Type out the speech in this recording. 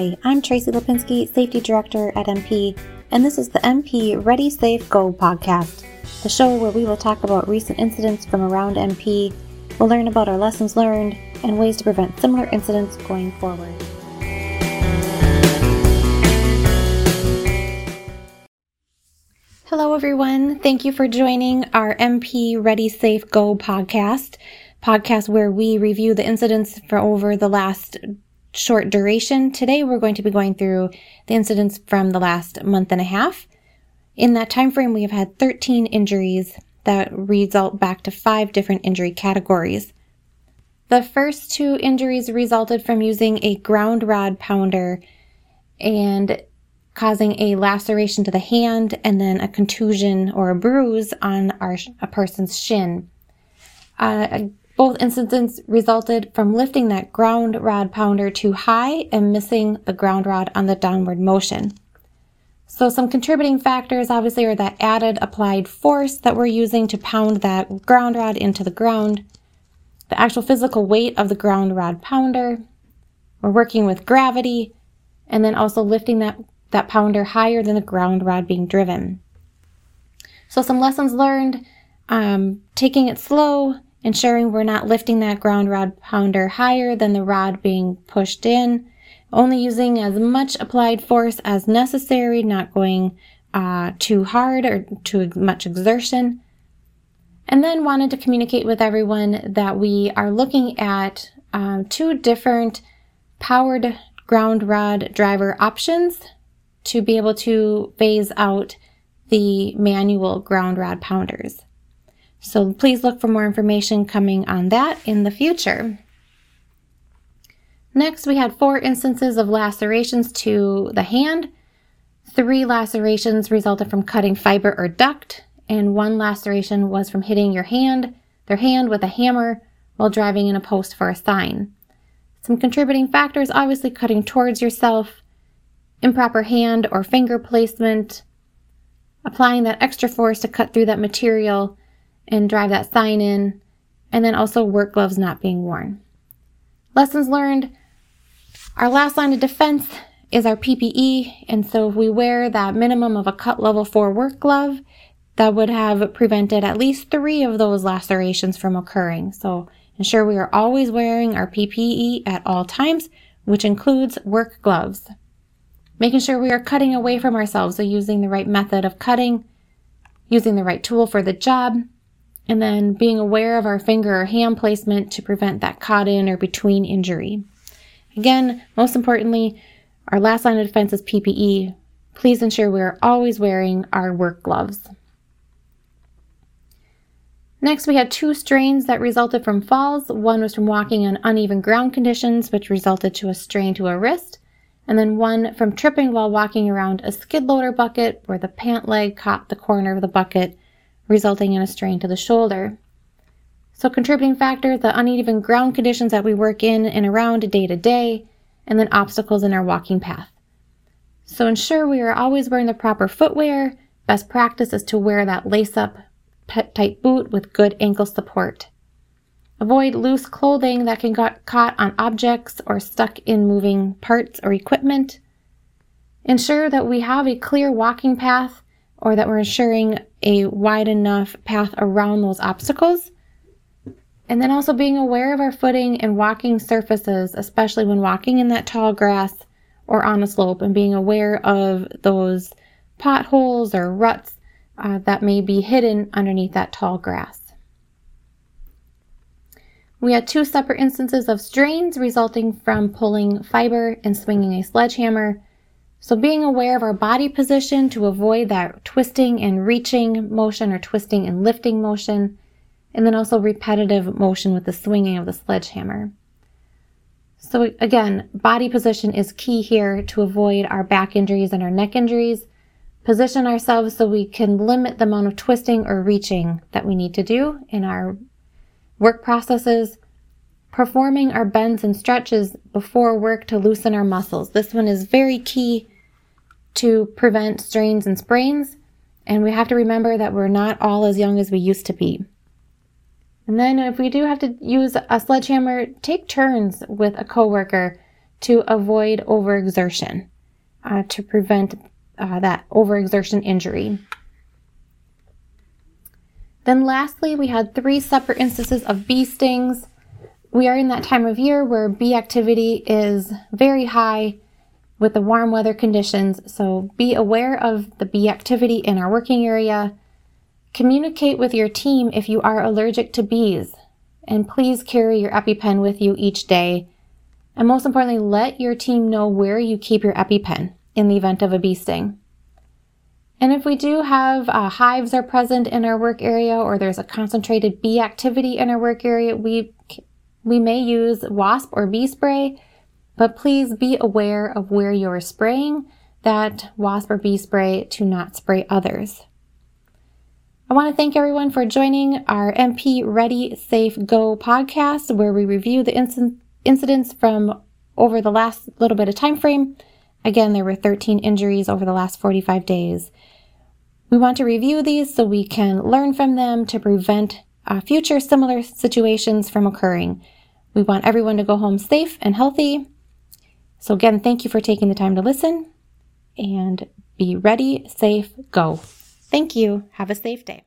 Hi, I'm Tracy Lipinski, Safety Director at MP, and this is the MP Ready Safe Go podcast, the show where we will talk about recent incidents from around MP, we'll learn about our lessons learned, and ways to prevent similar incidents going forward. Hello, everyone. Thank you for joining our MP Ready Safe Go podcast, podcast where we review the incidents for over the last short duration. Today we're going to be going through the incidents from the last month and a half. In that time frame, we have had 13 injuries that result back to five different injury categories. The first two injuries resulted from using a ground rod pounder and causing a laceration to the hand and then a contusion or a bruise on our, a person's shin. Uh, both incidents resulted from lifting that ground rod pounder too high and missing the ground rod on the downward motion. So some contributing factors obviously are that added applied force that we're using to pound that ground rod into the ground, the actual physical weight of the ground rod pounder, we're working with gravity, and then also lifting that, that pounder higher than the ground rod being driven. So some lessons learned, um, taking it slow, ensuring we're not lifting that ground rod pounder higher than the rod being pushed in, only using as much applied force as necessary, not going uh, too hard or too much exertion. And then wanted to communicate with everyone that we are looking at uh, two different powered ground rod driver options to be able to phase out the manual ground rod pounders. So please look for more information coming on that in the future. Next, we had four instances of lacerations to the hand. Three lacerations resulted from cutting fiber or duct, and one laceration was from hitting your hand, their hand with a hammer while driving in a post for a sign. Some contributing factors obviously cutting towards yourself, improper hand or finger placement, applying that extra force to cut through that material, and drive that sign in, and then also work gloves not being worn. Lessons learned our last line of defense is our PPE, and so if we wear that minimum of a cut level 4 work glove, that would have prevented at least three of those lacerations from occurring. So ensure we are always wearing our PPE at all times, which includes work gloves. Making sure we are cutting away from ourselves, so using the right method of cutting, using the right tool for the job, and then being aware of our finger or hand placement to prevent that caught in or between injury. Again, most importantly, our last line of defense is PPE. Please ensure we are always wearing our work gloves. Next, we had two strains that resulted from falls. One was from walking on uneven ground conditions, which resulted to a strain to a wrist, and then one from tripping while walking around a skid loader bucket where the pant leg caught the corner of the bucket resulting in a strain to the shoulder. So, contributing factors the uneven ground conditions that we work in and around day to day, and then obstacles in our walking path. So, ensure we are always wearing the proper footwear. Best practice is to wear that lace up tight boot with good ankle support. Avoid loose clothing that can get caught on objects or stuck in moving parts or equipment. Ensure that we have a clear walking path or that we're ensuring a wide enough path around those obstacles. And then also being aware of our footing and walking surfaces, especially when walking in that tall grass or on a slope, and being aware of those potholes or ruts uh, that may be hidden underneath that tall grass. We had two separate instances of strains resulting from pulling fiber and swinging a sledgehammer so being aware of our body position to avoid that twisting and reaching motion or twisting and lifting motion, and then also repetitive motion with the swinging of the sledgehammer. So again, body position is key here to avoid our back injuries and our neck injuries. Position ourselves so we can limit the amount of twisting or reaching that we need to do in our work processes. Performing our bends and stretches before work to loosen our muscles. This one is very key to prevent strains and sprains. And we have to remember that we're not all as young as we used to be. And then if we do have to use a sledgehammer, take turns with a coworker to avoid overexertion, uh, to prevent uh, that overexertion injury. Then, lastly, we had three separate instances of bee stings. We are in that time of year where bee activity is very high with the warm weather conditions, so be aware of the bee activity in our working area. Communicate with your team if you are allergic to bees, and please carry your EpiPen with you each day. And most importantly, let your team know where you keep your EpiPen in the event of a bee sting. And if we do have uh, hives are present in our work area or there's a concentrated bee activity in our work area, we we may use wasp or bee spray but please be aware of where you're spraying that wasp or bee spray to not spray others. I want to thank everyone for joining our MP Ready Safe Go podcast, where we review the inc- incidents from over the last little bit of time frame. Again, there were 13 injuries over the last 45 days. We want to review these so we can learn from them to prevent uh, future similar situations from occurring. We want everyone to go home safe and healthy so, again, thank you for taking the time to listen and be ready, safe, go. Thank you. Have a safe day.